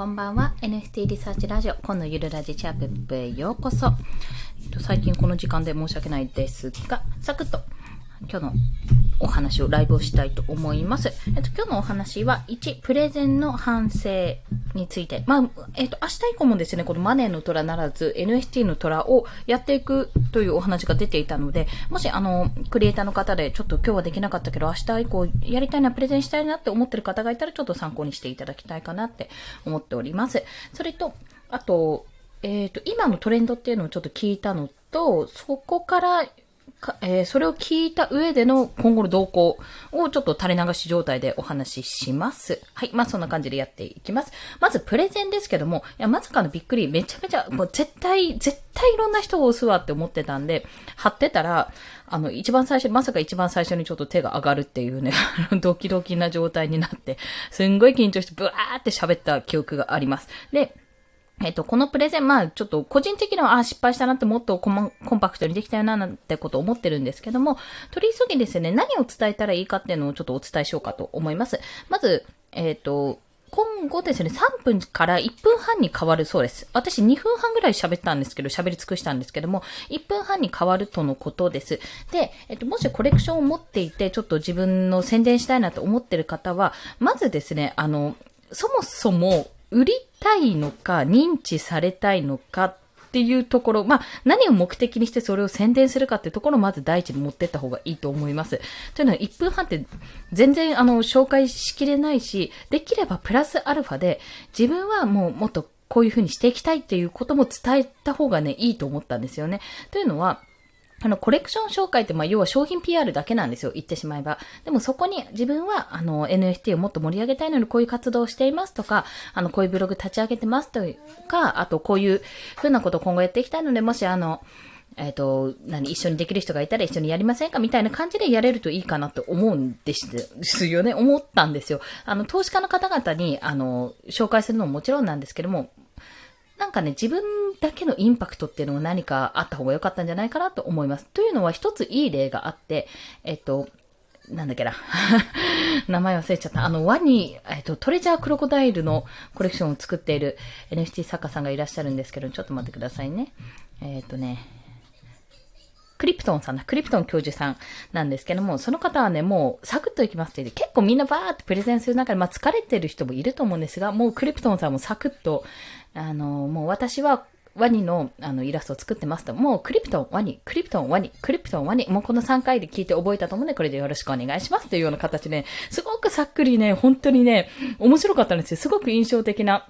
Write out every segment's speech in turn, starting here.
こんばんは。NFT リサーチラジオ、今度ゆるラジチャッププへようこそ。えっと、最近この時間で申し訳ないですが、サクッと今日のお話をライブをしたいと思います。えっと、今日のお話は、1、プレゼンの反省について。まあ、えっと、明日以降もですね、このマネーの虎ならず NFT の虎をやっていくというお話が出ていたので、もし、あの、クリエイターの方で、ちょっと今日はできなかったけど、明日以降やりたいな、プレゼンしたいなって思ってる方がいたら、ちょっと参考にしていただきたいかなって思っております。それと、あと、えっ、ー、と、今のトレンドっていうのをちょっと聞いたのと、そこからえー、それを聞いた上での今後の動向をちょっと垂れ流し状態でお話しします。はい。まあ、そんな感じでやっていきます。まず、プレゼンですけども、いや、まさかのびっくり、めちゃめちゃ、もう絶対、絶対いろんな人を押すわって思ってたんで、貼ってたら、あの、一番最初、まさか一番最初にちょっと手が上がるっていうね、ドキドキな状態になって、すんごい緊張してブワーって喋った記憶があります。で、えっと、このプレゼン、まあ、ちょっと個人的には、あ、失敗したなってもっとコンパクトにできたよな、なんてことを思ってるんですけども、取り急ぎですね、何を伝えたらいいかっていうのをちょっとお伝えしようかと思います。まず、えっと、今後ですね、3分から1分半に変わるそうです。私2分半ぐらい喋ったんですけど、喋り尽くしたんですけども、1分半に変わるとのことです。で、えっと、もしコレクションを持っていて、ちょっと自分の宣伝したいなと思ってる方は、まずですね、あの、そもそも売りたいのか、認知されたいのかっていうところ、まあ、何を目的にしてそれを宣伝するかっていうところをまず第一に持ってった方がいいと思います。というのは、1分半って全然、あの、紹介しきれないし、できればプラスアルファで、自分はもうもっとこういうふうにしていきたいっていうことも伝えた方がね、いいと思ったんですよね。というのは、あの、コレクション紹介って、まあ、要は商品 PR だけなんですよ。言ってしまえば。でもそこに自分は、あの、NFT をもっと盛り上げたいのにこういう活動をしていますとか、あの、こういうブログ立ち上げてますとか、あとこういうふうなことを今後やっていきたいので、もしあの、えっ、ー、と、何、一緒にできる人がいたら一緒にやりませんか？みたいな感じでやれるといいかなと思うんですよね。思ったんですよ。あの、投資家の方々に、あの、紹介するのももちろんなんですけども、なんかね、自分だけのインパクトっていうのが何かあった方が良かったんじゃないかなと思います。というのは一ついい例があって、えっと、なんだっけな。名前忘れちゃった。あの、ワニ、えっと、トレジャークロコダイルのコレクションを作っている NFT 作家さんがいらっしゃるんですけど、ちょっと待ってくださいね。えっ、とね、クリプトンさんだ、クリプトン教授さんなんですけども、その方はね、もうサクッといきますって言って、結構みんなバーってプレゼンする中で、まあ疲れてる人もいると思うんですが、もうクリプトンさんもサクッとあの、もう私はワニのあのイラストを作ってますと、もうクリプトン、ワニ、クリプトン、ワニ、クリプトン、ワニ、もうこの3回で聞いて覚えたと思うので、これでよろしくお願いしますというような形で、すごくさっくりね、本当にね、面白かったんですよ。すごく印象的な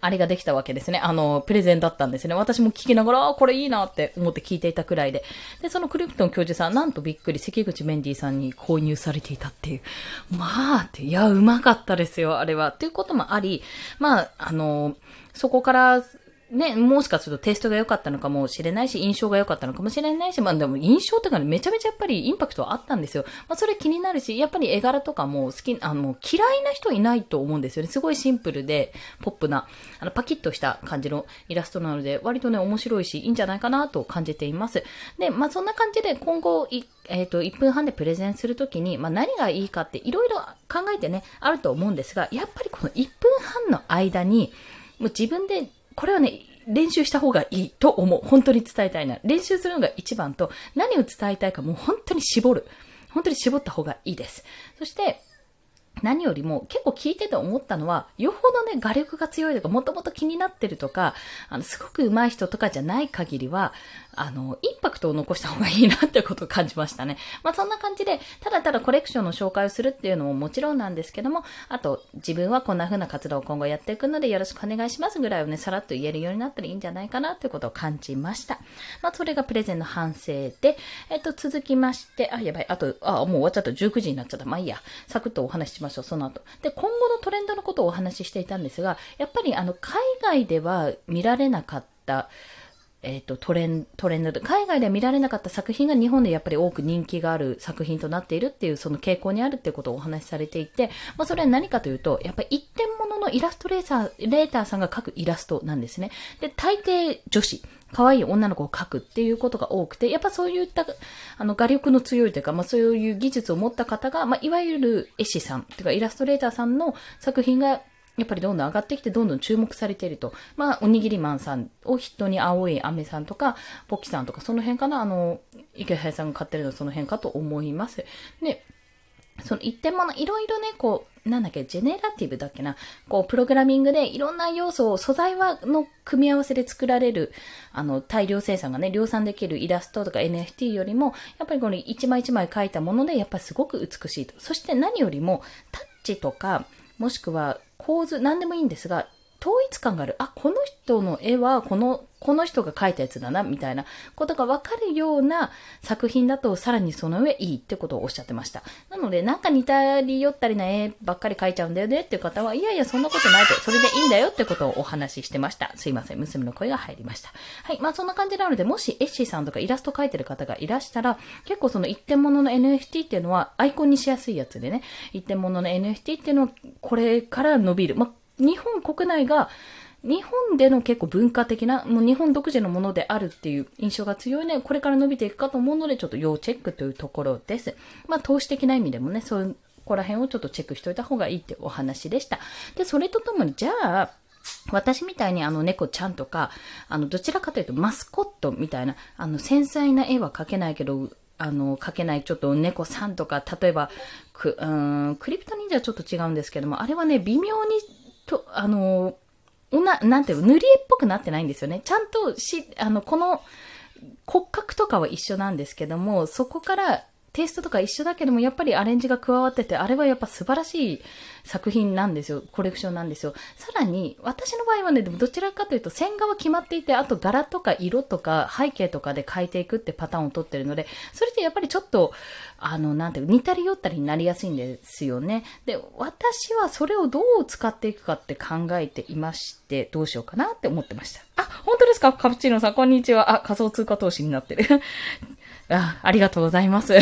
あれができたわけですね。あの、プレゼンだったんですね。私も聞きながら、あ、これいいなって思って聞いていたくらいで。で、そのクリプトン教授さん、なんとびっくり、関口メンディーさんに購入されていたっていう。まあ、って、いや、うまかったですよ、あれは。っていうこともあり、まあ、あの、そこからね、もしかするとテストが良かったのかもしれないし、印象が良かったのかもしれないし、まあでも印象とかね、めちゃめちゃやっぱりインパクトはあったんですよ。まあそれ気になるし、やっぱり絵柄とかも好き、あの、嫌いな人いないと思うんですよね。すごいシンプルで、ポップな、あの、パキッとした感じのイラストなので、割とね、面白いし、いいんじゃないかなと感じています。で、まあそんな感じで今後、えっ、ー、と、1分半でプレゼンするときに、まあ何がいいかっていろいろ考えてね、あると思うんですが、やっぱりこの1分半の間に、もう自分でこれはね、練習した方がいいと思う。本当に伝えたいな。練習するのが一番と、何を伝えたいかもう本当に絞る。本当に絞った方がいいです。そして、何よりも結構聞いてて思ったのは、よほどね、画力が強いとか、もともと気になってるとか、あの、すごく上手い人とかじゃない限りは、あの、インパクトを残した方がいいなってことを感じましたね。まあそんな感じで、ただただコレクションの紹介をするっていうのももちろんなんですけども、あと、自分はこんな風な活動を今後やっていくのでよろしくお願いしますぐらいをね、さらっと言えるようになったらいいんじゃないかなってことを感じました。まあそれがプレゼンの反省で、えっと、続きまして、あ、やばい、あと、あ、もう終わっちゃった。19時になっちゃった。まあいいや。サクッとお話ししましょう、その後。で、今後のトレンドのことをお話ししていたんですが、やっぱりあの、海外では見られなかった、えっ、ー、と、トレン、トレンド、海外では見られなかった作品が日本でやっぱり多く人気がある作品となっているっていう、その傾向にあるっていうことをお話しされていて、まあ、それは何かというと、やっぱり一点物のイラストレーター、レーターさんが描くイラストなんですね。で、大抵女子、可愛い女の子を描くっていうことが多くて、やっぱそういった、あの、画力の強いというか、まあそういう技術を持った方が、まあいわゆる絵師さん、というかイラストレーターさんの作品がやっぱりどんどん上がってきて、どんどん注目されていると。まあ、おにぎりマンさんを筆頭に青い飴さんとか、ポキさんとか、その辺かな、あの、池原さんが買ってるのはその辺かと思います。で、その一点もの、いろいろね、こう、なんだっけ、ジェネラティブだっけな、こう、プログラミングでいろんな要素を、素材は、の組み合わせで作られる、あの、大量生産がね、量産できるイラストとか NFT よりも、やっぱりこの一枚一枚描いたもので、やっぱりすごく美しいと。そして何よりも、タッチとか、もしくは構図、何でもいいんですが、統一感がある。あ、この人の絵は、この、この人が描いたやつだな、みたいなことがわかるような作品だと、さらにその上いいってことをおっしゃってました。なので、なんか似たり寄ったりな絵ばっかり描いちゃうんだよねっていう方は、いやいや、そんなことないと、それでいいんだよってことをお話ししてました。すいません、娘の声が入りました。はい、まあそんな感じなので、もしエッシーさんとかイラスト描いてる方がいらしたら、結構その一点物の NFT っていうのは、アイコンにしやすいやつでね、一点物の NFT っていうのは、これから伸びる。まあ日本国内が、日本での結構文化的な、もう日本独自のものであるっていう印象が強いね、これから伸びていくかと思うので、ちょっと要チェックというところです。まあ、投資的な意味でもね、そういう、ここら辺をちょっとチェックしておいた方がいいってお話でした。で、それとともに、じゃあ、私みたいにあの猫ちゃんとか、あの、どちらかというとマスコットみたいな、あの、繊細な絵は描けないけど、あの、描けないちょっと猫さんとか、例えば、く、うん、クリプト忍者はちょっと違うんですけども、あれはね、微妙にと、あの、な、なんていうの、塗り絵っぽくなってないんですよね。ちゃんとし、あの、この骨格とかは一緒なんですけども、そこからテイストとか一緒だけども、やっぱりアレンジが加わってて、あれはやっぱ素晴らしい作品なんですよ。コレクションなんですよ。さらに、私の場合はね、でもどちらかというと線画は決まっていて、あと柄とか色とか背景とかで変えていくってパターンをとってるので、それってやっぱりちょっと、あの、なんていう似たり寄ったりになりやすいんですよね。で、私はそれをどう使っていくかって考えていまして、どうしようかなって思ってました。あ、本当ですか？カプチーノさん、こんにちは。あ、仮想通貨投資になってる。あ、ありがとうございます。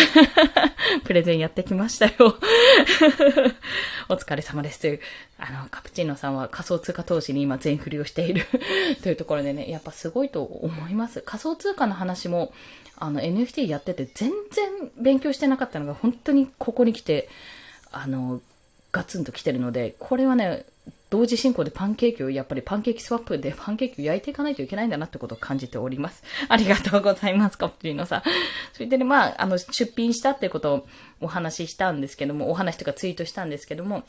プレゼンやってきましたよ。お疲れ様ですという、あの、カプチーノさんは仮想通貨投資に今全振りをしている というところでね、やっぱすごいと思います。仮想通貨の話も、あの、NFT やってて全然勉強してなかったのが本当にここに来て、あの、ガツンと来てるので、これはね、同時進行でパンケーキを、やっぱりパンケーキスワップで パンケーキを焼いていかないといけないんだなってことを感じております。ありがとうございます、カプチーノさん。それでね、まあ、あの、出品したってことをお話ししたんですけども、お話とかツイートしたんですけども、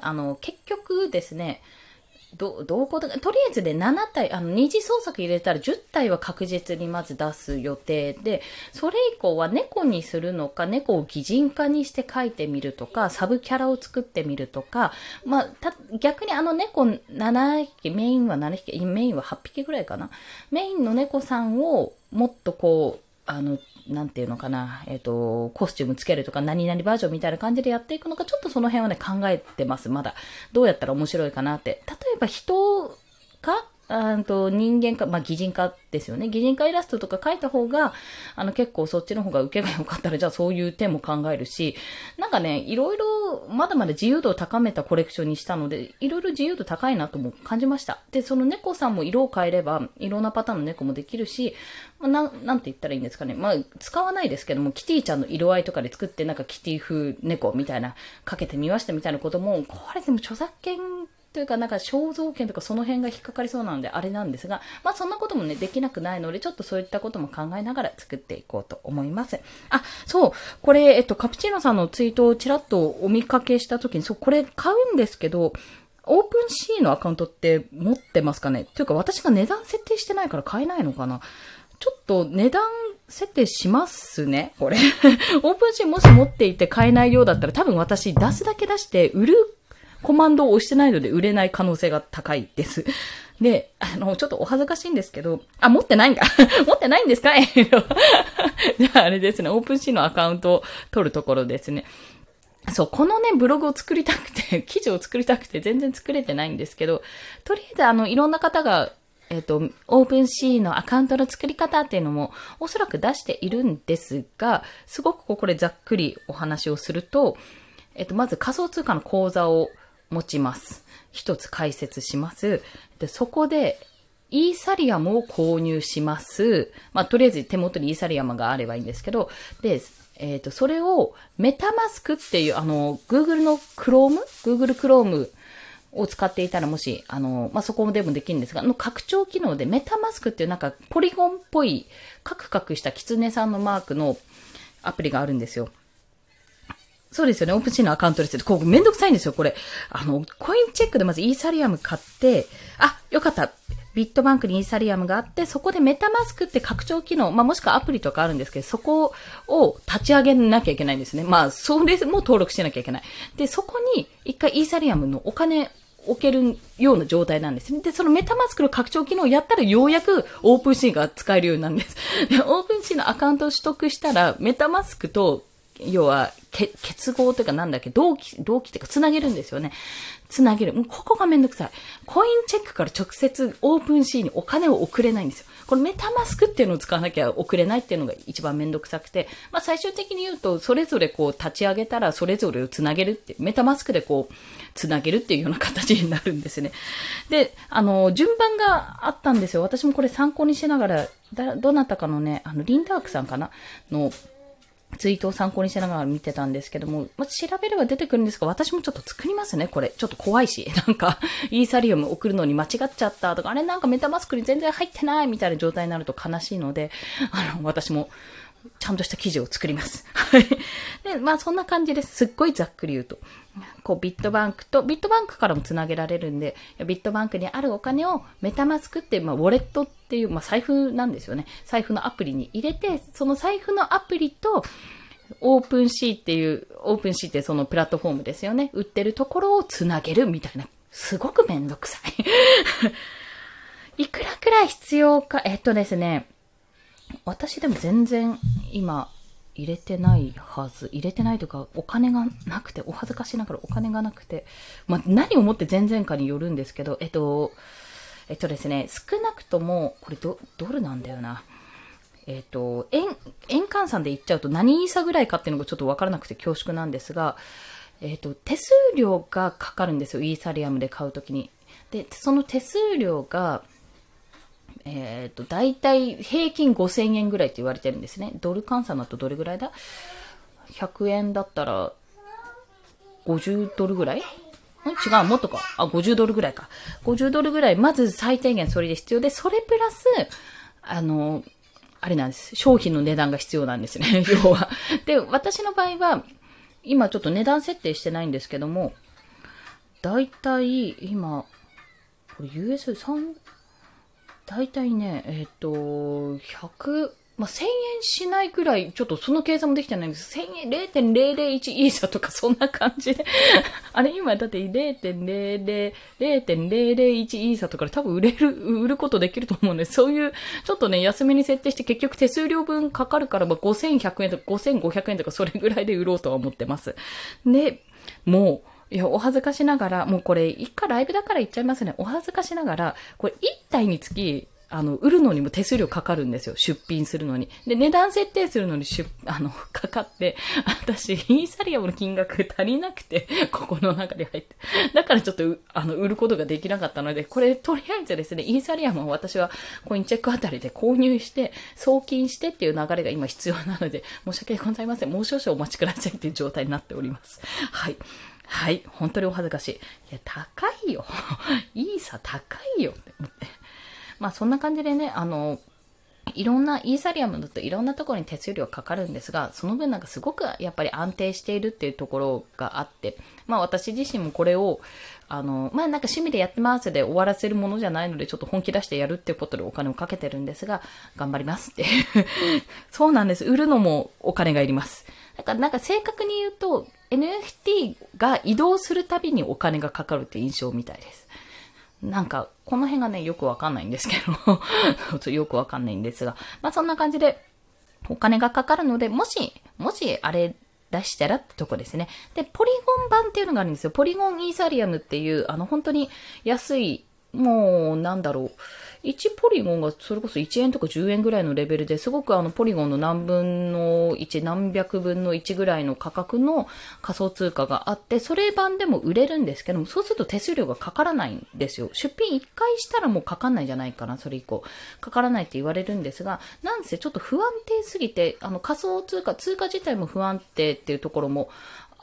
あの、結局ですね、ど、どこで、とりあえずで7体、あの、二次創作入れたら10体は確実にまず出す予定で、それ以降は猫にするのか、猫を擬人化にして描いてみるとか、サブキャラを作ってみるとか、まあ、た、逆にあの猫7匹、メインは7匹、メインは8匹ぐらいかな。メインの猫さんをもっとこう、あの、なんていうのかな、えっ、ー、と、コスチュームつけるとか、何々バージョンみたいな感じでやっていくのか、ちょっとその辺はね、考えてます、まだ。どうやったら面白いかなって。例えば人かあと人間か、まあ、擬人化ですよね。擬人化イラストとか描いた方が、あの結構そっちの方が受けが良かったら、じゃあそういう点も考えるし、なんかね、いろいろ、まだまだ自由度を高めたコレクションにしたので、いろいろ自由度高いなとも感じました。で、その猫さんも色を変えれば、いろんなパターンの猫もできるし、まあ、な、なんて言ったらいいんですかね。まあ、使わないですけども、キティちゃんの色合いとかで作って、なんかキティ風猫みたいな、かけてみましたみたいなことも、これでも著作権というか、なんか肖像権とかその辺が引っかかりそうなのであれなんですが、まあそんなこともね、できなくないので、ちょっとそういったことも考えながら作っていこうと思います。あ、そう、これ、えっと、カプチーノさんのツイートをちらっとお見かけした時に、そう、これ買うんですけど、オープンシーのアカウントって持ってますかね？というか私が値段設定してないから買えないのかな？ちょっと値段設定しますね、これ。オープンシーもし持っていて買えないようだったら多分私出すだけ出して売るコマンドを押してないので売れない可能性が高いです。で、あの、ちょっとお恥ずかしいんですけど、あ、持ってないんか？持ってないんですか？え じゃああれですね、オープンシーのアカウントを取るところですね。そう、このね、ブログを作りたくて、記事を作りたくて全然作れてないんですけど、とりあえずあの、いろんな方が、えっ、ー、と、オープンシーのアカウントの作り方っていうのもおそらく出しているんですが、すごくこれざっくりお話をすると、えっ、ー、と、まず仮想通貨の口座を持ちます。一つ解説します。で、そこで、イーサリアムを購入します。まあ、とりあえず手元にイーサリアムがあればいいんですけど、で、えっ、ー、と、それをメタマスクっていう、あの、Google の Chrome?Google Chrome を使っていたらもし、あの、まあ、そこでもできるんですが、の拡張機能でメタマスクっていうなんかポリゴンっぽいカクカクしたキツネさんのマークのアプリがあるんですよ。そうですよね。オープンシーのアカウントですこうめんどくさいんですよ、これ。あの、コインチェックでまずイーサリアム買って、あ、よかった。ビットバンクにイーサリアムがあって、そこでメタマスクって拡張機能、まあ、もしくはアプリとかあるんですけど、そこを立ち上げなきゃいけないんですね。まあ、それも登録しなきゃいけない。で、そこに一回イーサリアムのお金置けるような状態なんですで、そのメタマスクの拡張機能をやったらようやくオープンシーが使えるようになるんです。で、オープンシーのアカウントを取得したら、メタマスクと要は、結合というかなんだっけ、同期、同期っていうか繋げるんですよね。繋げる。もうここがめんどくさい。コインチェックから直接オープンシーにお金を送れないんですよ。このメタマスクっていうのを使わなきゃ送れないっていうのが一番めんどくさくて、まあ最終的に言うと、それぞれこう立ち上げたらそれぞれを繋げるって、メタマスクでこう、繋げるっていうような形になるんですね。で、あの、順番があったんですよ。私もこれ参考にしながら、だ、どなたかのね、あの、リンダークさんかな？の、ツイートを参考にしながら見てたんですけども、まあ、調べれば出てくるんですが、私もちょっと作りますね、これ。ちょっと怖いし。なんか、イーサリウム送るのに間違っちゃったとか、あれなんかメタマスクに全然入ってないみたいな状態になると悲しいので、あの、私も、ちゃんとした記事を作ります。はい。で、まあそんな感じです。すっごいざっくり言うと。こうビットバンクと、ビットバンクからもつなげられるんで、ビットバンクにあるお金をメタマスクって、まあウォレットっていう、まあ財布なんですよね。財布のアプリに入れて、その財布のアプリと、オープンシーっていう、オープンシーってそのプラットフォームですよね。売ってるところをつなげるみたいな。すごくめんどくさい いくらくらい必要か、えっとですね、私でも全然今入れてないはず。入れてないというか、お金がなくて、お恥ずかしながらお金がなくて、まあ、何をもって全然かによるんですけど、えっと、えっとですね、少なくとも、これドルなんだよな。えっ、と、円、円換算で言っちゃうと何イーサぐらいかっていうのがちょっとわからなくて恐縮なんですが、えっ、と、手数料がかかるんですよ。イーサリアムで買うときに。で、その手数料が、えっ、ー、と、大体平均5000円ぐらいって言われてるんですね。ドル換算だとどれぐらいだ ?100 円だったら50ドルぐらい？違う、もっとか。あ、50ドルぐらいか。50ドルぐらい、まず最低限それで必要で、それプラス、あの、あれなんです。商品の値段が必要なんですね。要は。で、私の場合は、今ちょっと値段設定してないんですけども、だいたい今、これ US3、だいたいね、えっ、ー、と、100、まあ、1000円しないくらい、ちょっとその計算もできてないんです。1000円、0.001イーサとかそんな感じで あれ今だって0.00、0.001イーサとかで多分売れる、売ることできると思うんで。そういう、ちょっとね、安めに設定して結局手数料分かかるから、まあ、5100円とか5500円とかそれぐらいで売ろうとは思ってます。で、もう、いや、お恥ずかしながら、もうこれ、一回ライブだから言っちゃいますね。お恥ずかしながら、これ一体につき、あの、売るのにも手数料かかるんですよ。出品するのに。で、値段設定するのに出、あの、かかって、私、イーサリアムの金額足りなくて、ここの中に入って。だからちょっと、あの、売ることができなかったので、これ、とりあえずですね、イーサリアムを私はコインチェックあたりで購入して、送金してっていう流れが今必要なので、申し訳ございません。もう少々お待ちくださいっていう状態になっております。はい。はい。本当にお恥ずかしい。いや、高いよ。イーサ高いよって思って。まあそんな感じでね、あの、いろんな、イーサリアムだといろんなところに手数料かかるんですが、その分なんかすごくやっぱり安定しているっていうところがあって、まあ私自身もこれを、あの、まあなんか趣味でやってますで終わらせるものじゃないので、ちょっと本気出してやるっていうことでお金をかけてるんですが、頑張りますって そうなんです。売るのもお金がいります。だかなんか正確に言うと、NFT が移動するたびにお金がかかるって印象みたいです。なんか、この辺がね、よくわかんないんですけど よくわかんないんですが、まあそんな感じで、お金がかかるので、もし、もしあれ出したらってとこですね。で、ポリゴン版っていうのがあるんですよ。ポリゴンイーサリアムっていう、あの、本当に安い、もう、なんだろう。1ポリゴンがそれこそ1円とか10円ぐらいのレベルですごくあのポリゴンの何分の1、何百分の1ぐらいの価格の仮想通貨があって、それ版でも売れるんですけども、そうすると手数料がかからないんですよ。出品1回したらもうかかんないじゃないかな、それ以降。かからないって言われるんですが、なんせちょっと不安定すぎて、あの仮想通貨、通貨自体も不安定っていうところも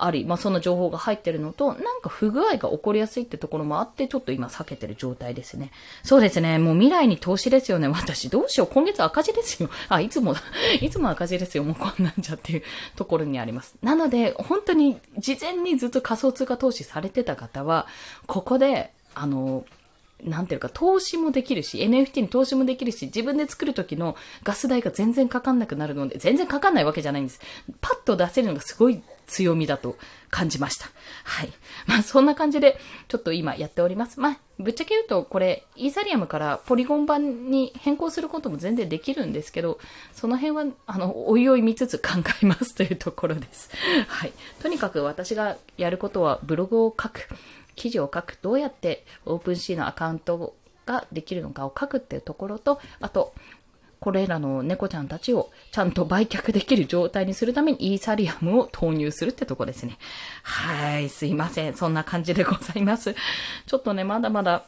あり、まあその情報が入ってるのと、なんか不具合が起こりやすいってところもあって、ちょっと今避けてる状態ですね。そうですね。もう未来に投資ですよね。私どうしよう。今月赤字ですよ。あ、いつも、いつも赤字ですよ。もうこんなんじゃっていうところにあります。なので、本当に事前にずっと仮想通貨投資されてた方は、ここで、あの、なんていうか、投資もできるし、NFT に投資もできるし、自分で作る時のガス代が全然かかんなくなるので、全然かかんないわけじゃないんです。パッと出せるのがすごい強みだと感じました。はい。まあ、そんな感じで、ちょっと今やっております。まあ、ぶっちゃけ言うと、これ、イーサリアムからポリゴン版に変更することも全然できるんですけど、その辺は、あの、おいおい見つつ考えますというところです。はい。とにかく私がやることは、ブログを書く。記事を書く、どうやってオープンシーのアカウントができるのかを書くっていうところと、あと、これらの猫ちゃんたちをちゃんと売却できる状態にするためにイーサリアムを投入するってとこですね。はい、すいません。そんな感じでございます。ちょっとね、まだまだ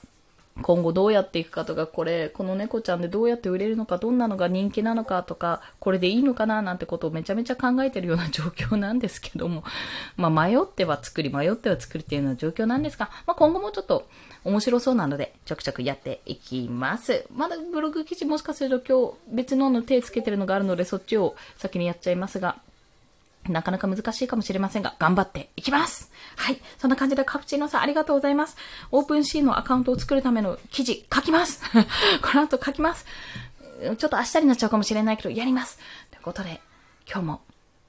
今後どうやっていくかとか、これ、この猫ちゃんでどうやって売れるのか、どんなのが人気なのかとか、これでいいのかななんてことをめちゃめちゃ考えてるような状況なんですけども、まあ迷っては作り、迷っては作るっていうような状況なんですが、まあ今後もちょっと面白そうなので、ちょくちょくやっていきます。まだブログ記事もしかすると今日別のの手つけてるのがあるので、そっちを先にやっちゃいますが、なかなか難しいかもしれませんが、頑張っていきますはい。そんな感じでカプチーノさんありがとうございます。オープンシーのアカウントを作るための記事書きます この後書きます。ちょっと明日になっちゃうかもしれないけど、やります。ということで、今日も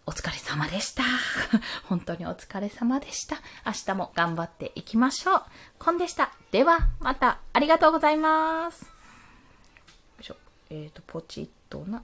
お疲れ様でした。本当にお疲れ様でした。明日も頑張っていきましょう。コンでした。では、また、ありがとうございます。よいしょ。えっ、ー、と、ポチッとな。